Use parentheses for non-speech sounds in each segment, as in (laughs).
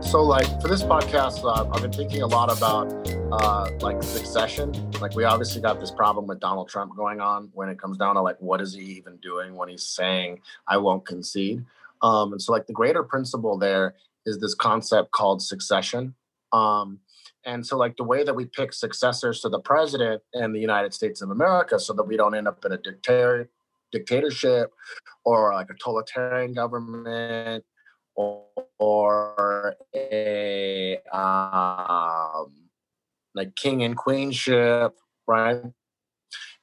So like for this podcast, uh, I've been thinking a lot about uh, like succession. Like we obviously got this problem with Donald Trump going on when it comes down to like what is he even doing when he's saying I won't concede. Um, and so like the greater principle there is this concept called succession. Um, and so like the way that we pick successors to the president in the United States of America so that we don't end up in a dictator dictatorship or like a totalitarian government or, or a um, like king and queenship, right?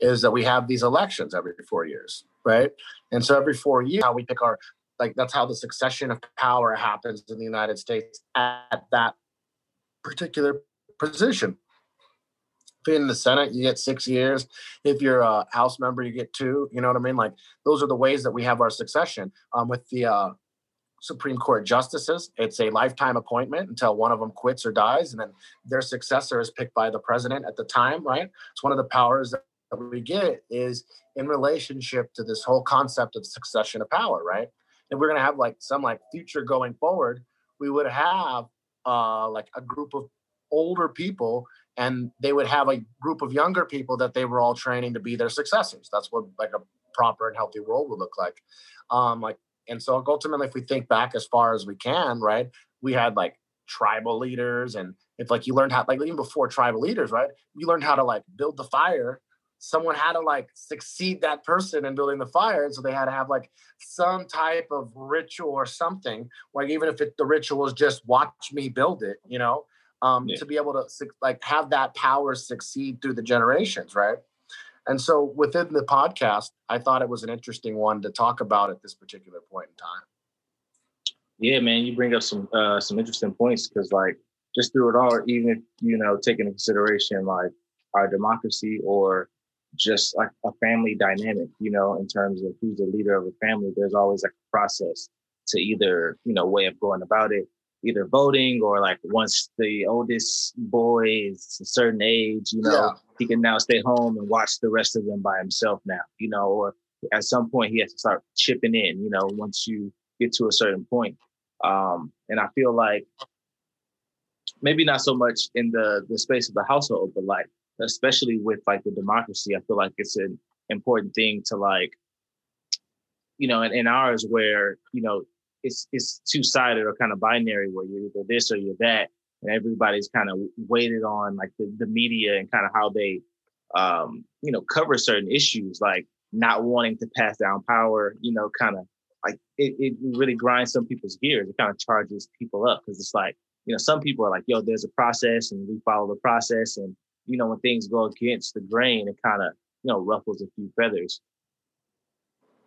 Is that we have these elections every four years, right? And so every four years, how we pick our like that's how the succession of power happens in the United States at that particular position. If you're in the Senate, you get six years. If you're a House member, you get two. You know what I mean? Like those are the ways that we have our succession. Um, with the uh, Supreme Court justices, it's a lifetime appointment until one of them quits or dies, and then their successor is picked by the president at the time. Right? It's one of the powers that we get is in relationship to this whole concept of succession of power. Right? And we're gonna have like some like future going forward. We would have uh, like a group of older people and they would have a group of younger people that they were all training to be their successors that's what like a proper and healthy world would look like um like and so ultimately if we think back as far as we can right we had like tribal leaders and if like you learned how like even before tribal leaders right you learned how to like build the fire someone had to like succeed that person in building the fire and so they had to have like some type of ritual or something like even if it, the ritual was just watch me build it you know um, yeah. to be able to like have that power succeed through the generations, right? And so within the podcast, I thought it was an interesting one to talk about at this particular point in time. Yeah, man, you bring up some uh, some interesting points because like just through it all, even if you know taking into consideration like our democracy or just like a family dynamic, you know, in terms of who's the leader of a family, there's always like a process to either, you know, way of going about it either voting or like once the oldest boy is a certain age, you know, yeah. he can now stay home and watch the rest of them by himself now, you know, or at some point he has to start chipping in, you know, once you get to a certain point. Um, and I feel like maybe not so much in the the space of the household, but like especially with like the democracy, I feel like it's an important thing to like, you know, in, in ours where, you know, it's it's two sided or kind of binary where you're either this or you're that, and everybody's kind of weighted on like the, the media and kind of how they um, you know cover certain issues like not wanting to pass down power, you know, kind of like it, it really grinds some people's gears. It kind of charges people up because it's like, you know, some people are like, yo, there's a process and we follow the process. And, you know, when things go against the grain, it kind of, you know, ruffles a few feathers.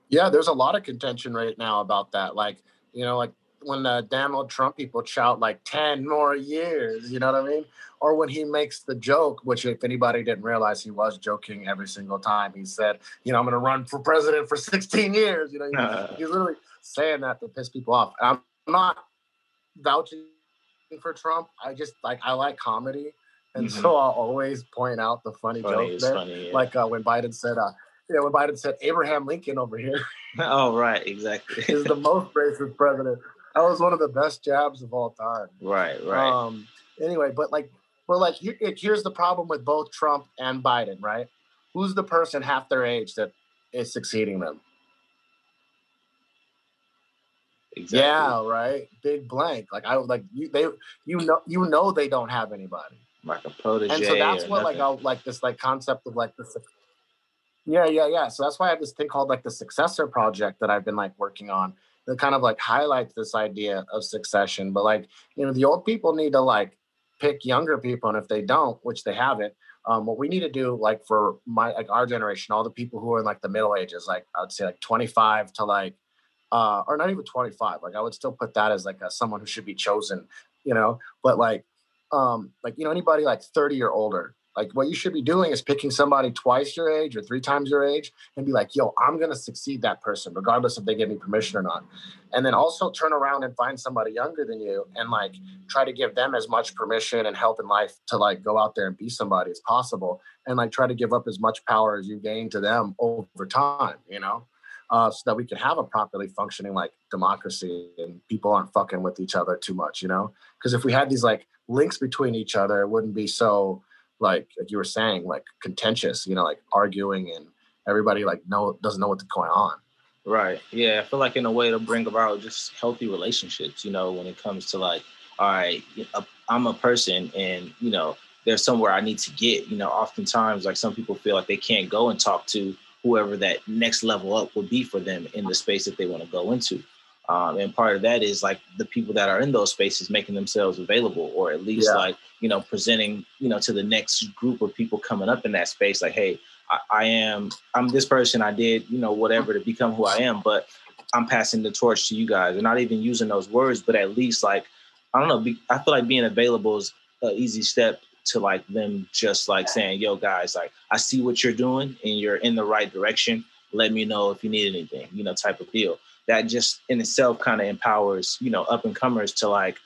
Yeah, there's a lot of contention right now about that. Like, you know, like when the Donald Trump people shout like 10 more years, you know what I mean? Or when he makes the joke, which if anybody didn't realize he was joking every single time, he said, you know, I'm going to run for president for 16 years. You know, uh. he's literally saying that to piss people off. I'm not vouching for Trump. I just like, I like comedy. And mm-hmm. so I'll always point out the funny, funny joke there. Funny, yeah. Like uh, when Biden said, uh, you know, when Biden said Abraham Lincoln over here. (laughs) oh, right, exactly. is the (laughs) most racist president. That was one of the best jabs of all time. Right, right. Um, anyway, but like, but like, here's the problem with both Trump and Biden, right? Who's the person half their age that is succeeding them? Exactly. Yeah, right. Big blank. Like I like you. They you know you know they don't have anybody. Like a protege. And so that's what nothing. like I like this like concept of like this yeah, yeah, yeah. So that's why I have this thing called like the successor project that I've been like working on that kind of like highlights this idea of succession. But like, you know, the old people need to like pick younger people. And if they don't, which they haven't, um, what we need to do, like for my like our generation, all the people who are in like the middle ages, like I'd say like 25 to like uh, or not even 25. Like I would still put that as like a, someone who should be chosen, you know, but like um like you know anybody like 30 or older like what you should be doing is picking somebody twice your age or three times your age and be like, yo, I'm gonna succeed that person, regardless if they give me permission or not. And then also turn around and find somebody younger than you and like try to give them as much permission and help in life to like go out there and be somebody as possible and like try to give up as much power as you gain to them over time, you know? uh, so that we can have a properly functioning like democracy and people aren't fucking with each other too much, you know? Because if we had these like links between each other, it wouldn't be so like like you were saying, like contentious, you know, like arguing and everybody like no doesn't know what's going on. Right. Yeah. I feel like in a way to bring about just healthy relationships, you know, when it comes to like, all right, uh, I'm a person and, you know, there's somewhere I need to get, you know, oftentimes like some people feel like they can't go and talk to whoever that next level up would be for them in the space that they want to go into. Um, and part of that is like the people that are in those spaces making themselves available or at least yeah. like you know presenting you know to the next group of people coming up in that space like hey I, I, am i'm this person i did you know whatever to become who i am but i'm passing the torch to you guys. And not even using those words but at least like i don't know be, i feel like being available is an easy step to like them just like saying yo guys like i see what you're doing and you're in the right direction. Let me know if you need anything you know type of deal that just in itself kind of empowers you know up and comers to like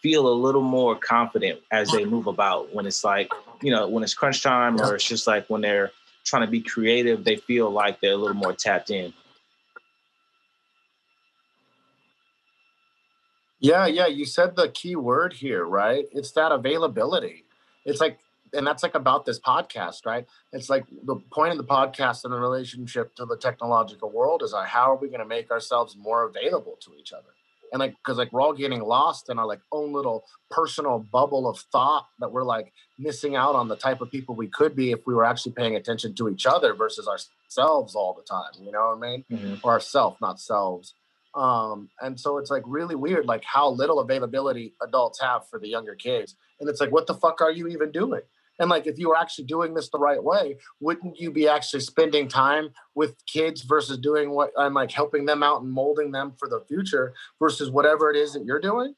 feel a little more confident as they move about. When it's like you know when it's crunch time or it's just like when they're trying to be creative they feel like they're a little more tapped in. Yeah yeah you said the key word here right? It's that availability. It's like and that's like about this podcast, right? It's like the point of the podcast and the relationship to the technological world is like, how are we going to make ourselves more available to each other? And like, because like we're all getting lost in our like own little personal bubble of thought that we're like missing out on the type of people we could be if we were actually paying attention to each other versus ourselves all the time. You know what I mean? Mm-hmm. Or ourself, not selves. Um, and so it's like really weird, like how little availability adults have for the younger kids. And it's like, what the fuck are you even doing? And like, if you were actually doing this the right way, wouldn't you be actually spending time with kids versus doing what and like helping them out and molding them for the future versus whatever it is that you're doing?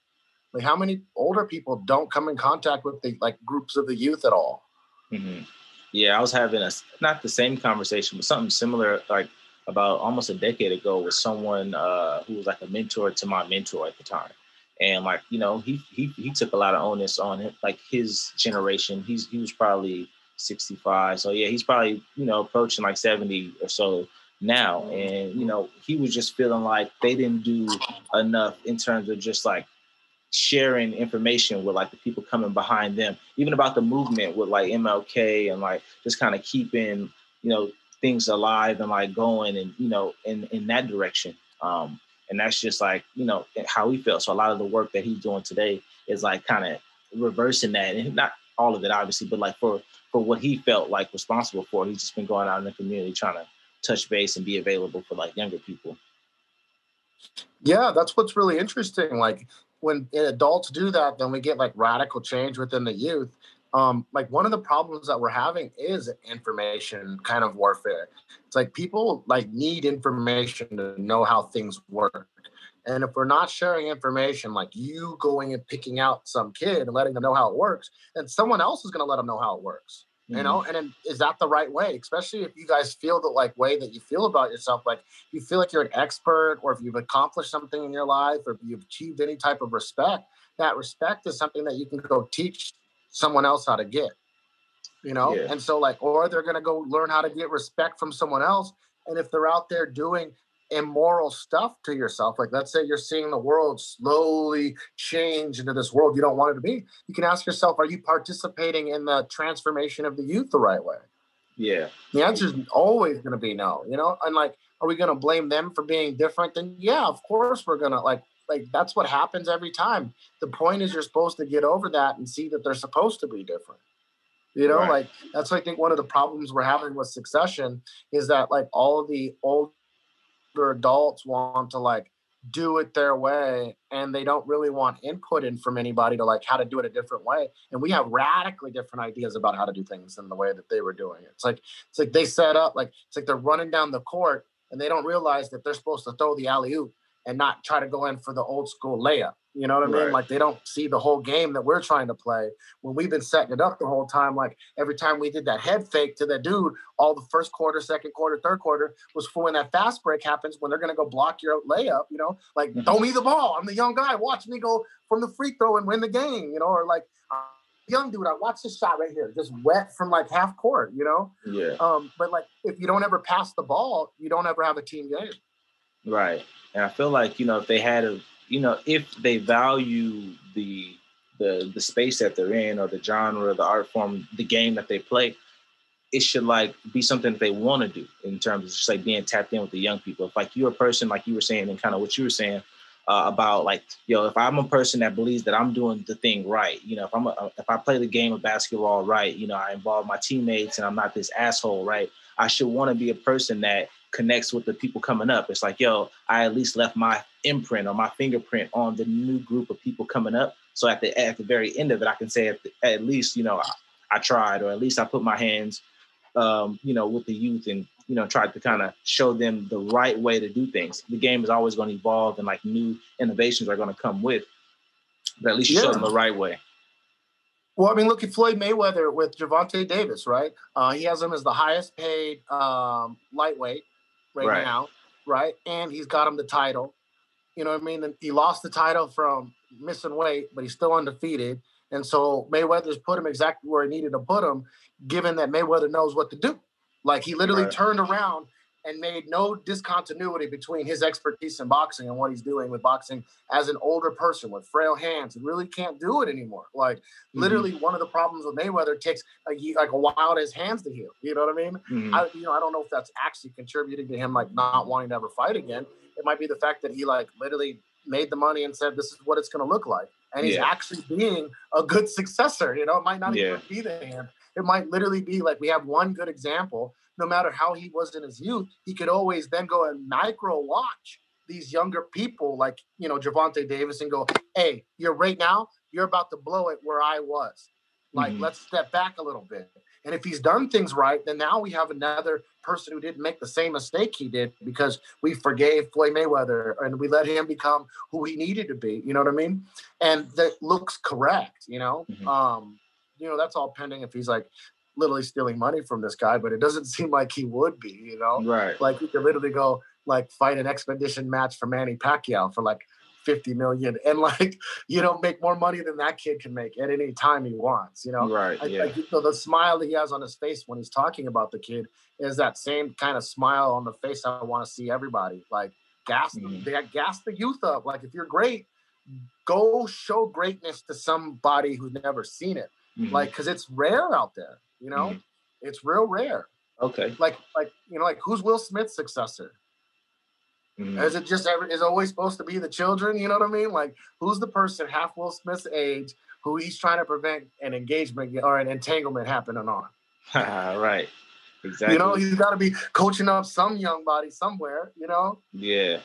Like, how many older people don't come in contact with the like groups of the youth at all? Mm-hmm. Yeah, I was having a not the same conversation, but something similar, like about almost a decade ago, with someone uh, who was like a mentor to my mentor at the time and like you know he he he took a lot of onus on it like his generation. He's he was probably 65 so yeah he's probably you know approaching like 70 or so now. And you know he was just feeling like they didn't do enough in terms of just like sharing information with like the people coming behind them. Even about the movement with like mlk and like just kind of keeping you know things alive and like going and you know in in that direction. Um and that's just like you know how he felt so a lot of the work that he's doing today is like kind of reversing that. And not all of it obviously but like for for what he felt like responsible for he's just been going out in the community trying to touch base and be available for like younger people. Yeah that's what's really interesting. Like when adults do that then we get like radical change within the youth um, like one of the problems that we're having is information kind of warfare. It's like people like need information to know how things work. And if we're not sharing information, like you going and picking out some kid and letting them know how it works, then someone else is going to let them know how it works. Mm-hmm. You know, and then, is that the right way? Especially if you guys feel the like way that you feel about yourself, like you feel like you're an expert, or if you've accomplished something in your life, or if you've achieved any type of respect. That respect is something that you can go teach someone else how to get you know? Yeah. and so like or they're going to go learn how to get respect from someone else and if they're out there doing immoral stuff to yourself like let's say you're seeing the world slowly change into this world you don't want it to be you can ask yourself are you participating in the transformation of the youth the right way? Yeah. The answer is always going to be no you know? And like are we going to blame them for being different? Then yeah of course we're going to like like that's what happens every time. The point is you're supposed to get over that and see that they're supposed to be different. You know, right. like that's why I think one of the problems we're having with succession is that like all of the older adults want to like do it their way and they don't really want input in from anybody to like how to do it a different way and we have radically different ideas about how to do things than the way that they were doing it it's like it's like they set up like it's like they're running down the court and they don't realize that they're supposed to throw the alley oop and not try to go in for the old school layup. You know what I mean? Right. Like they don't see the whole game that we're trying to play when we've been setting it up the whole time. Like every time we did that head fake to that dude, all the first quarter, second quarter, third quarter was for when that fast break happens when they're gonna go block your layup. You know, like mm-hmm. throw me the ball. I'm the young guy. Watch me go from the free throw and win the game. You know, or like. Young dude, I watch this shot right here, just wet from like half court, you know? Yeah. Um, but like if you don't ever pass the ball, you don't ever have a team game. Right. And I feel like, you know, if they had a, you know, if they value the the the space that they're in or the genre, the art form, the game that they play, it should like be something that they want to do in terms of just like being tapped in with the young people. If like you're a person like you were saying and kind of what you were saying uh, about like, yo, if I'm a person that believes that I'm doing the thing right, you know, if I'm a, if I play the game of basketball right, you know, I involve my teammates and I'm not this asshole, right? I should want to be a person that connects with the people coming up. It's like, yo, I at least left my imprint or my fingerprint on the new group of people coming up. So at the at the very end of it, I can say at, the, at least, you know, I, I, tried, or at least I put my hands, um, you know, with the youth and you know tried to kind of show them the right way to do things. The game is always going to evolve, and like new innovations are going to come with. But at least you yeah. show them the right way. Well, I mean, look at Floyd Mayweather with Gervonta Davis, right? Uh, he has him as the highest paid um, lightweight right, right, now, right? And he's got him the title. You know what I mean? And he lost the title from missing weight, but he's still undefeated. And so Mayweather's put him exactly where he needed to put him, given that Mayweather knows what to do. Like he literally right. turned around and made no discontinuity between his expertise in boxing and what he's doing with boxing as an older person with frail hands. He really can't do it anymore. Like mm-hmm. literally, one of the problems with Mayweather takes a, like a while to his hands to heal. You know what I mean? Mm-hmm. I, you know, I don't know if that's actually contributing to him like not wanting to ever fight again. It might be the fact that he like literally made the money and said, "This is what it's going to look like," and he's yeah. actually being a good successor. You know, it might not yeah. even be the hand. It might literally be like we have one good example no matter how he was in his youth, he could always then go and micro watch these younger people like, you know, Gervonta Davis and go, hey, you're right now, you're about to blow it where I was. Like, mm-hmm. let's step back a little bit. And if he's done things right, then now we have another person who didn't make the same mistake he did because we forgave Floyd Mayweather and we let him become who he needed to be. You know what I mean? And that looks correct, you know? Mm-hmm. Um, you know, that's all pending if he's like, literally stealing money from this guy, but it doesn't (laughs) seem like he would be, you know? Right. Like he could literally go like fight an expedition match for Manny Pacquiao for like 50 million (laughs) and like, you know, make more money than that kid can make at any time he wants, you know? Right. I, yeah. Like, you know, the smile that he has on his face when he's talking about the kid is that same kind of smile on the face I want to see everybody. Like gas, mm-hmm. they gas the youth up. Like if you're great, go show greatness to somebody who's never seen it. Mm-hmm. Like, cause it's rare out there. You know, mm-hmm. it's real rare. Okay. Like like you know like who's Will Smith's successor? Mm-hmm. Is it just ever is it always supposed to be the children? You know what I mean? Like who's the person half Will Smith's age who he's trying to prevent an engagement or an entanglement happening on? (laughs) right. Exactly. You know, he's got to be coaching up some young body somewhere. You know. Yeah.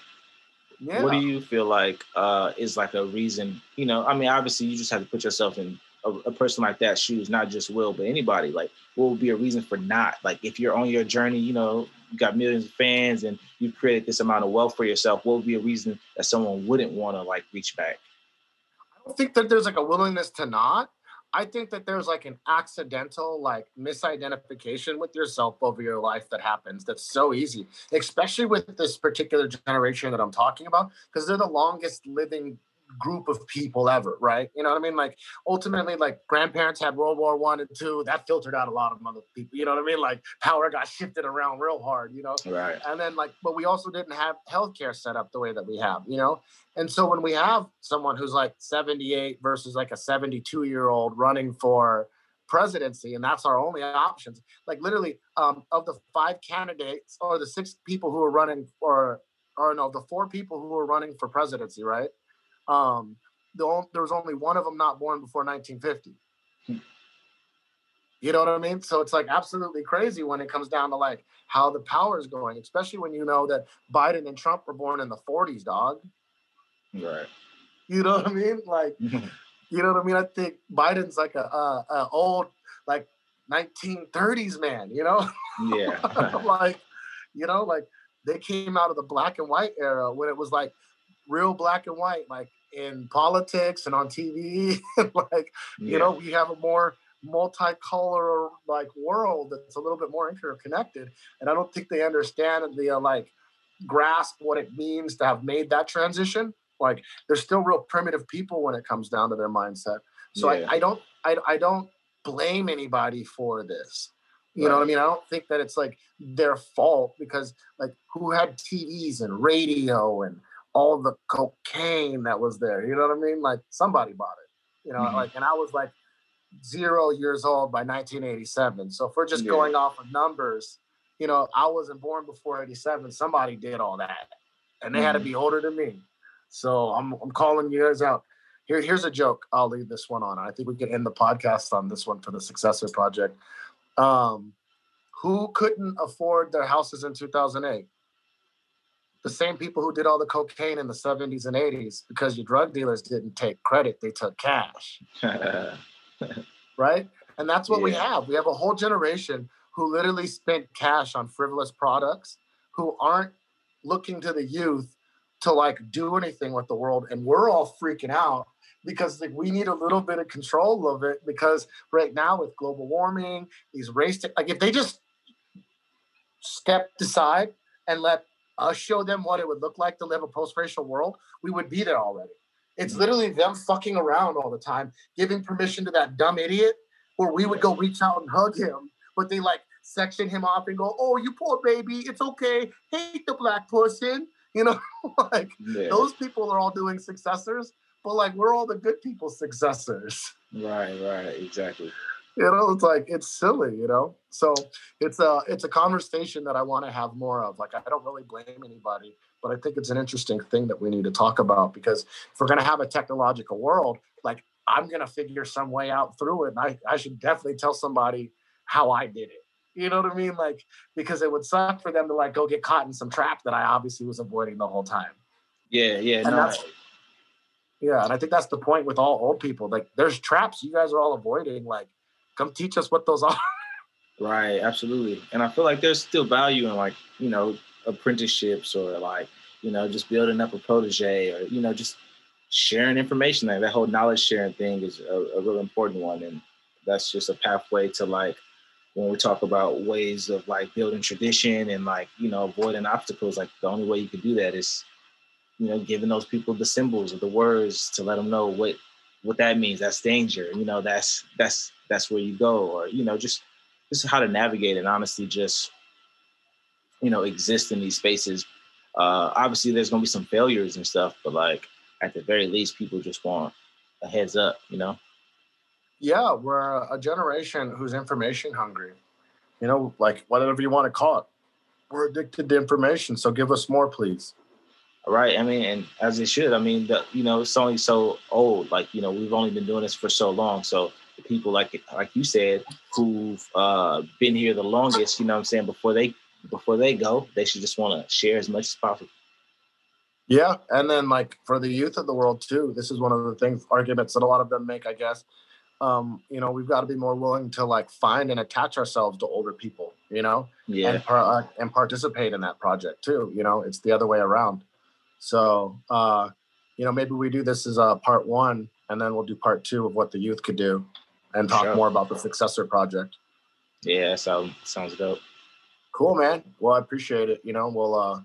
Yeah. What do you feel like uh, is like a reason? You know, I mean, obviously, you just have to put yourself in a, a, person like that shoes, not just Will, but anybody? Like, what would be a reason for not? Like, if you're on your journey, you know, you got millions of fans and you've created this amount of wealth for yourself, what would be a reason that someone wouldn't want to like reach back? I don't think that there's like a willingness to not. I think that there's like an accidental like misidentification with yourself over your life that happens. That's so easy, especially with this particular generation that I'm talking about, because they're the longest living group of people ever, right? You know what I mean? Like ultimately, like grandparents had World War One and two. That filtered out a lot of other people. You know what I mean? Like power got shifted around real hard. You know? Right. And then like, but we also didn't have healthcare set up the way that we have. You know? And so when we have someone who's like 78 versus like a 72 year old running for presidency and that's our only options like literally um, of the five candidates or the six people who are running for or no the four people who are running for presidency right um, the, there was only one of them not born before 1950. You know what I mean? So it's like absolutely crazy when it comes down to like how the power is going, especially when you know that Biden and Trump were born in the 40s, dog. Right. You know what I mean? Like, (laughs) you know what I mean? I think Biden's like a, a, a old, like 1930s man, you know? Yeah. (laughs) like, you know, like they came out of the black and white era when it was like real black and white, like in politics and on TV. (laughs) like, yeah. you know, we have a more multicolor like world that's a little bit more interconnected. And I don't think they understand the uh, like grasp what it means to have made that transition. Like they're still real primitive people when it comes down to their mindset. So yeah. I, I don't I, I don't blame anybody for this. You right. know what I mean? I don't think that it's like their fault because like who had TVs and radio and all the cocaine that was there? You know what I mean? Like somebody bought it. You know, mm-hmm. like and I was like zero years old by 1987. So if we're just yeah. going off of numbers, you know, I wasn't born before 87. Somebody did all that. And they mm-hmm. had to mm-hmm. be older than me. So I'm I'm calling you guys out. Here, here's a joke. I'll leave this one on. I think we can end the podcast on this one for the successor project. Um, who couldn't afford their houses in 2008? The same people who did all the cocaine in the 70s and 80s because your drug dealers didn't take credit, they took cash. (laughs) right? And that's what yeah. we have. We have a whole generation who literally spent cash on frivolous products who aren't looking to the youth to like do anything with the world and we're all freaking out because like we need a little bit of control of it because right now with global warming these race like if they just stepped aside and let us show them what it would look like to live a post-racial world we would be there already it's mm-hmm. literally them fucking around all the time giving permission to that dumb idiot where we would go reach out and hug him but they like section him off and go oh you poor baby it's okay hate the black person (laughs) you know like yeah. those people are all doing successors but like we're all the good people's successors. Right, right, exactly. You know, it's like it's silly, you know. So it's a it's a conversation that I want to have more of. Like I don't really blame anybody, but I think it's an interesting thing that we need to talk about because if we're gonna have a technological world, like I'm gonna figure some way out through it. And I, I should definitely tell somebody how I did it. You know what I mean? Like, because it would suck for them to like go get caught in some trap that I obviously was avoiding the whole time. Yeah, yeah. And no, that's, yeah, and I think that's the point with all old people. Like, there's traps you guys are all avoiding. Like, come teach us what those (laughs) are. Right, absolutely. And I feel like there's still value in like, you know, apprenticeships or like, you know, just building up a protege or, you know, just sharing information. Like that whole knowledge sharing thing is a, a real important one. And that's just a pathway to like when we talk about ways of like building tradition and like, you know, avoiding obstacles, like the only way you can do that is you know, giving those people the symbols or the words to let them know what what that means. That's danger. You know, that's that's that's where you go, or you know, just this is how to navigate and honestly just you know exist in these spaces. Uh, obviously, there's gonna be some failures and stuff, but like at the very least, people just want a heads up. You know. Yeah, we're a generation who's information hungry. You know, like whatever you want to call it. We're addicted to information, so give us more, please right? I mean, and as it should. I mean, the, you know, it's only so old. Like, you know, we've only been doing this for so long. So the people, like like you said, who've uh, been here the longest, you know, I'm saying before they before they go, they should just want to share as much as possible. Yeah, and then like for the youth of the world too, this is one of the things arguments that a lot of them make, I guess. Um, you know, we've got to be more willing to like find and attach ourselves to older people, you know, yeah, and, uh, and participate in that project too. You know, it's the other way around. So, uh, you know, maybe we do this as a part one, and then we'll do part two of what the youth could do, and talk sure. more about the successor project. Yeah, so sounds dope. Cool, man. Well, I appreciate it. You know, we'll, uh,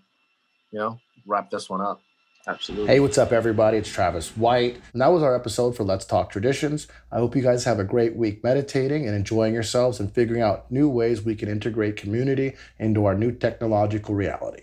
you know, wrap this one up. Absolutely. Hey, what's up, everybody? It's Travis White. And that was our episode for Let's Talk Traditions. I hope you guys have a great week meditating and enjoying yourselves and figuring out new ways we can integrate community into our new technological reality.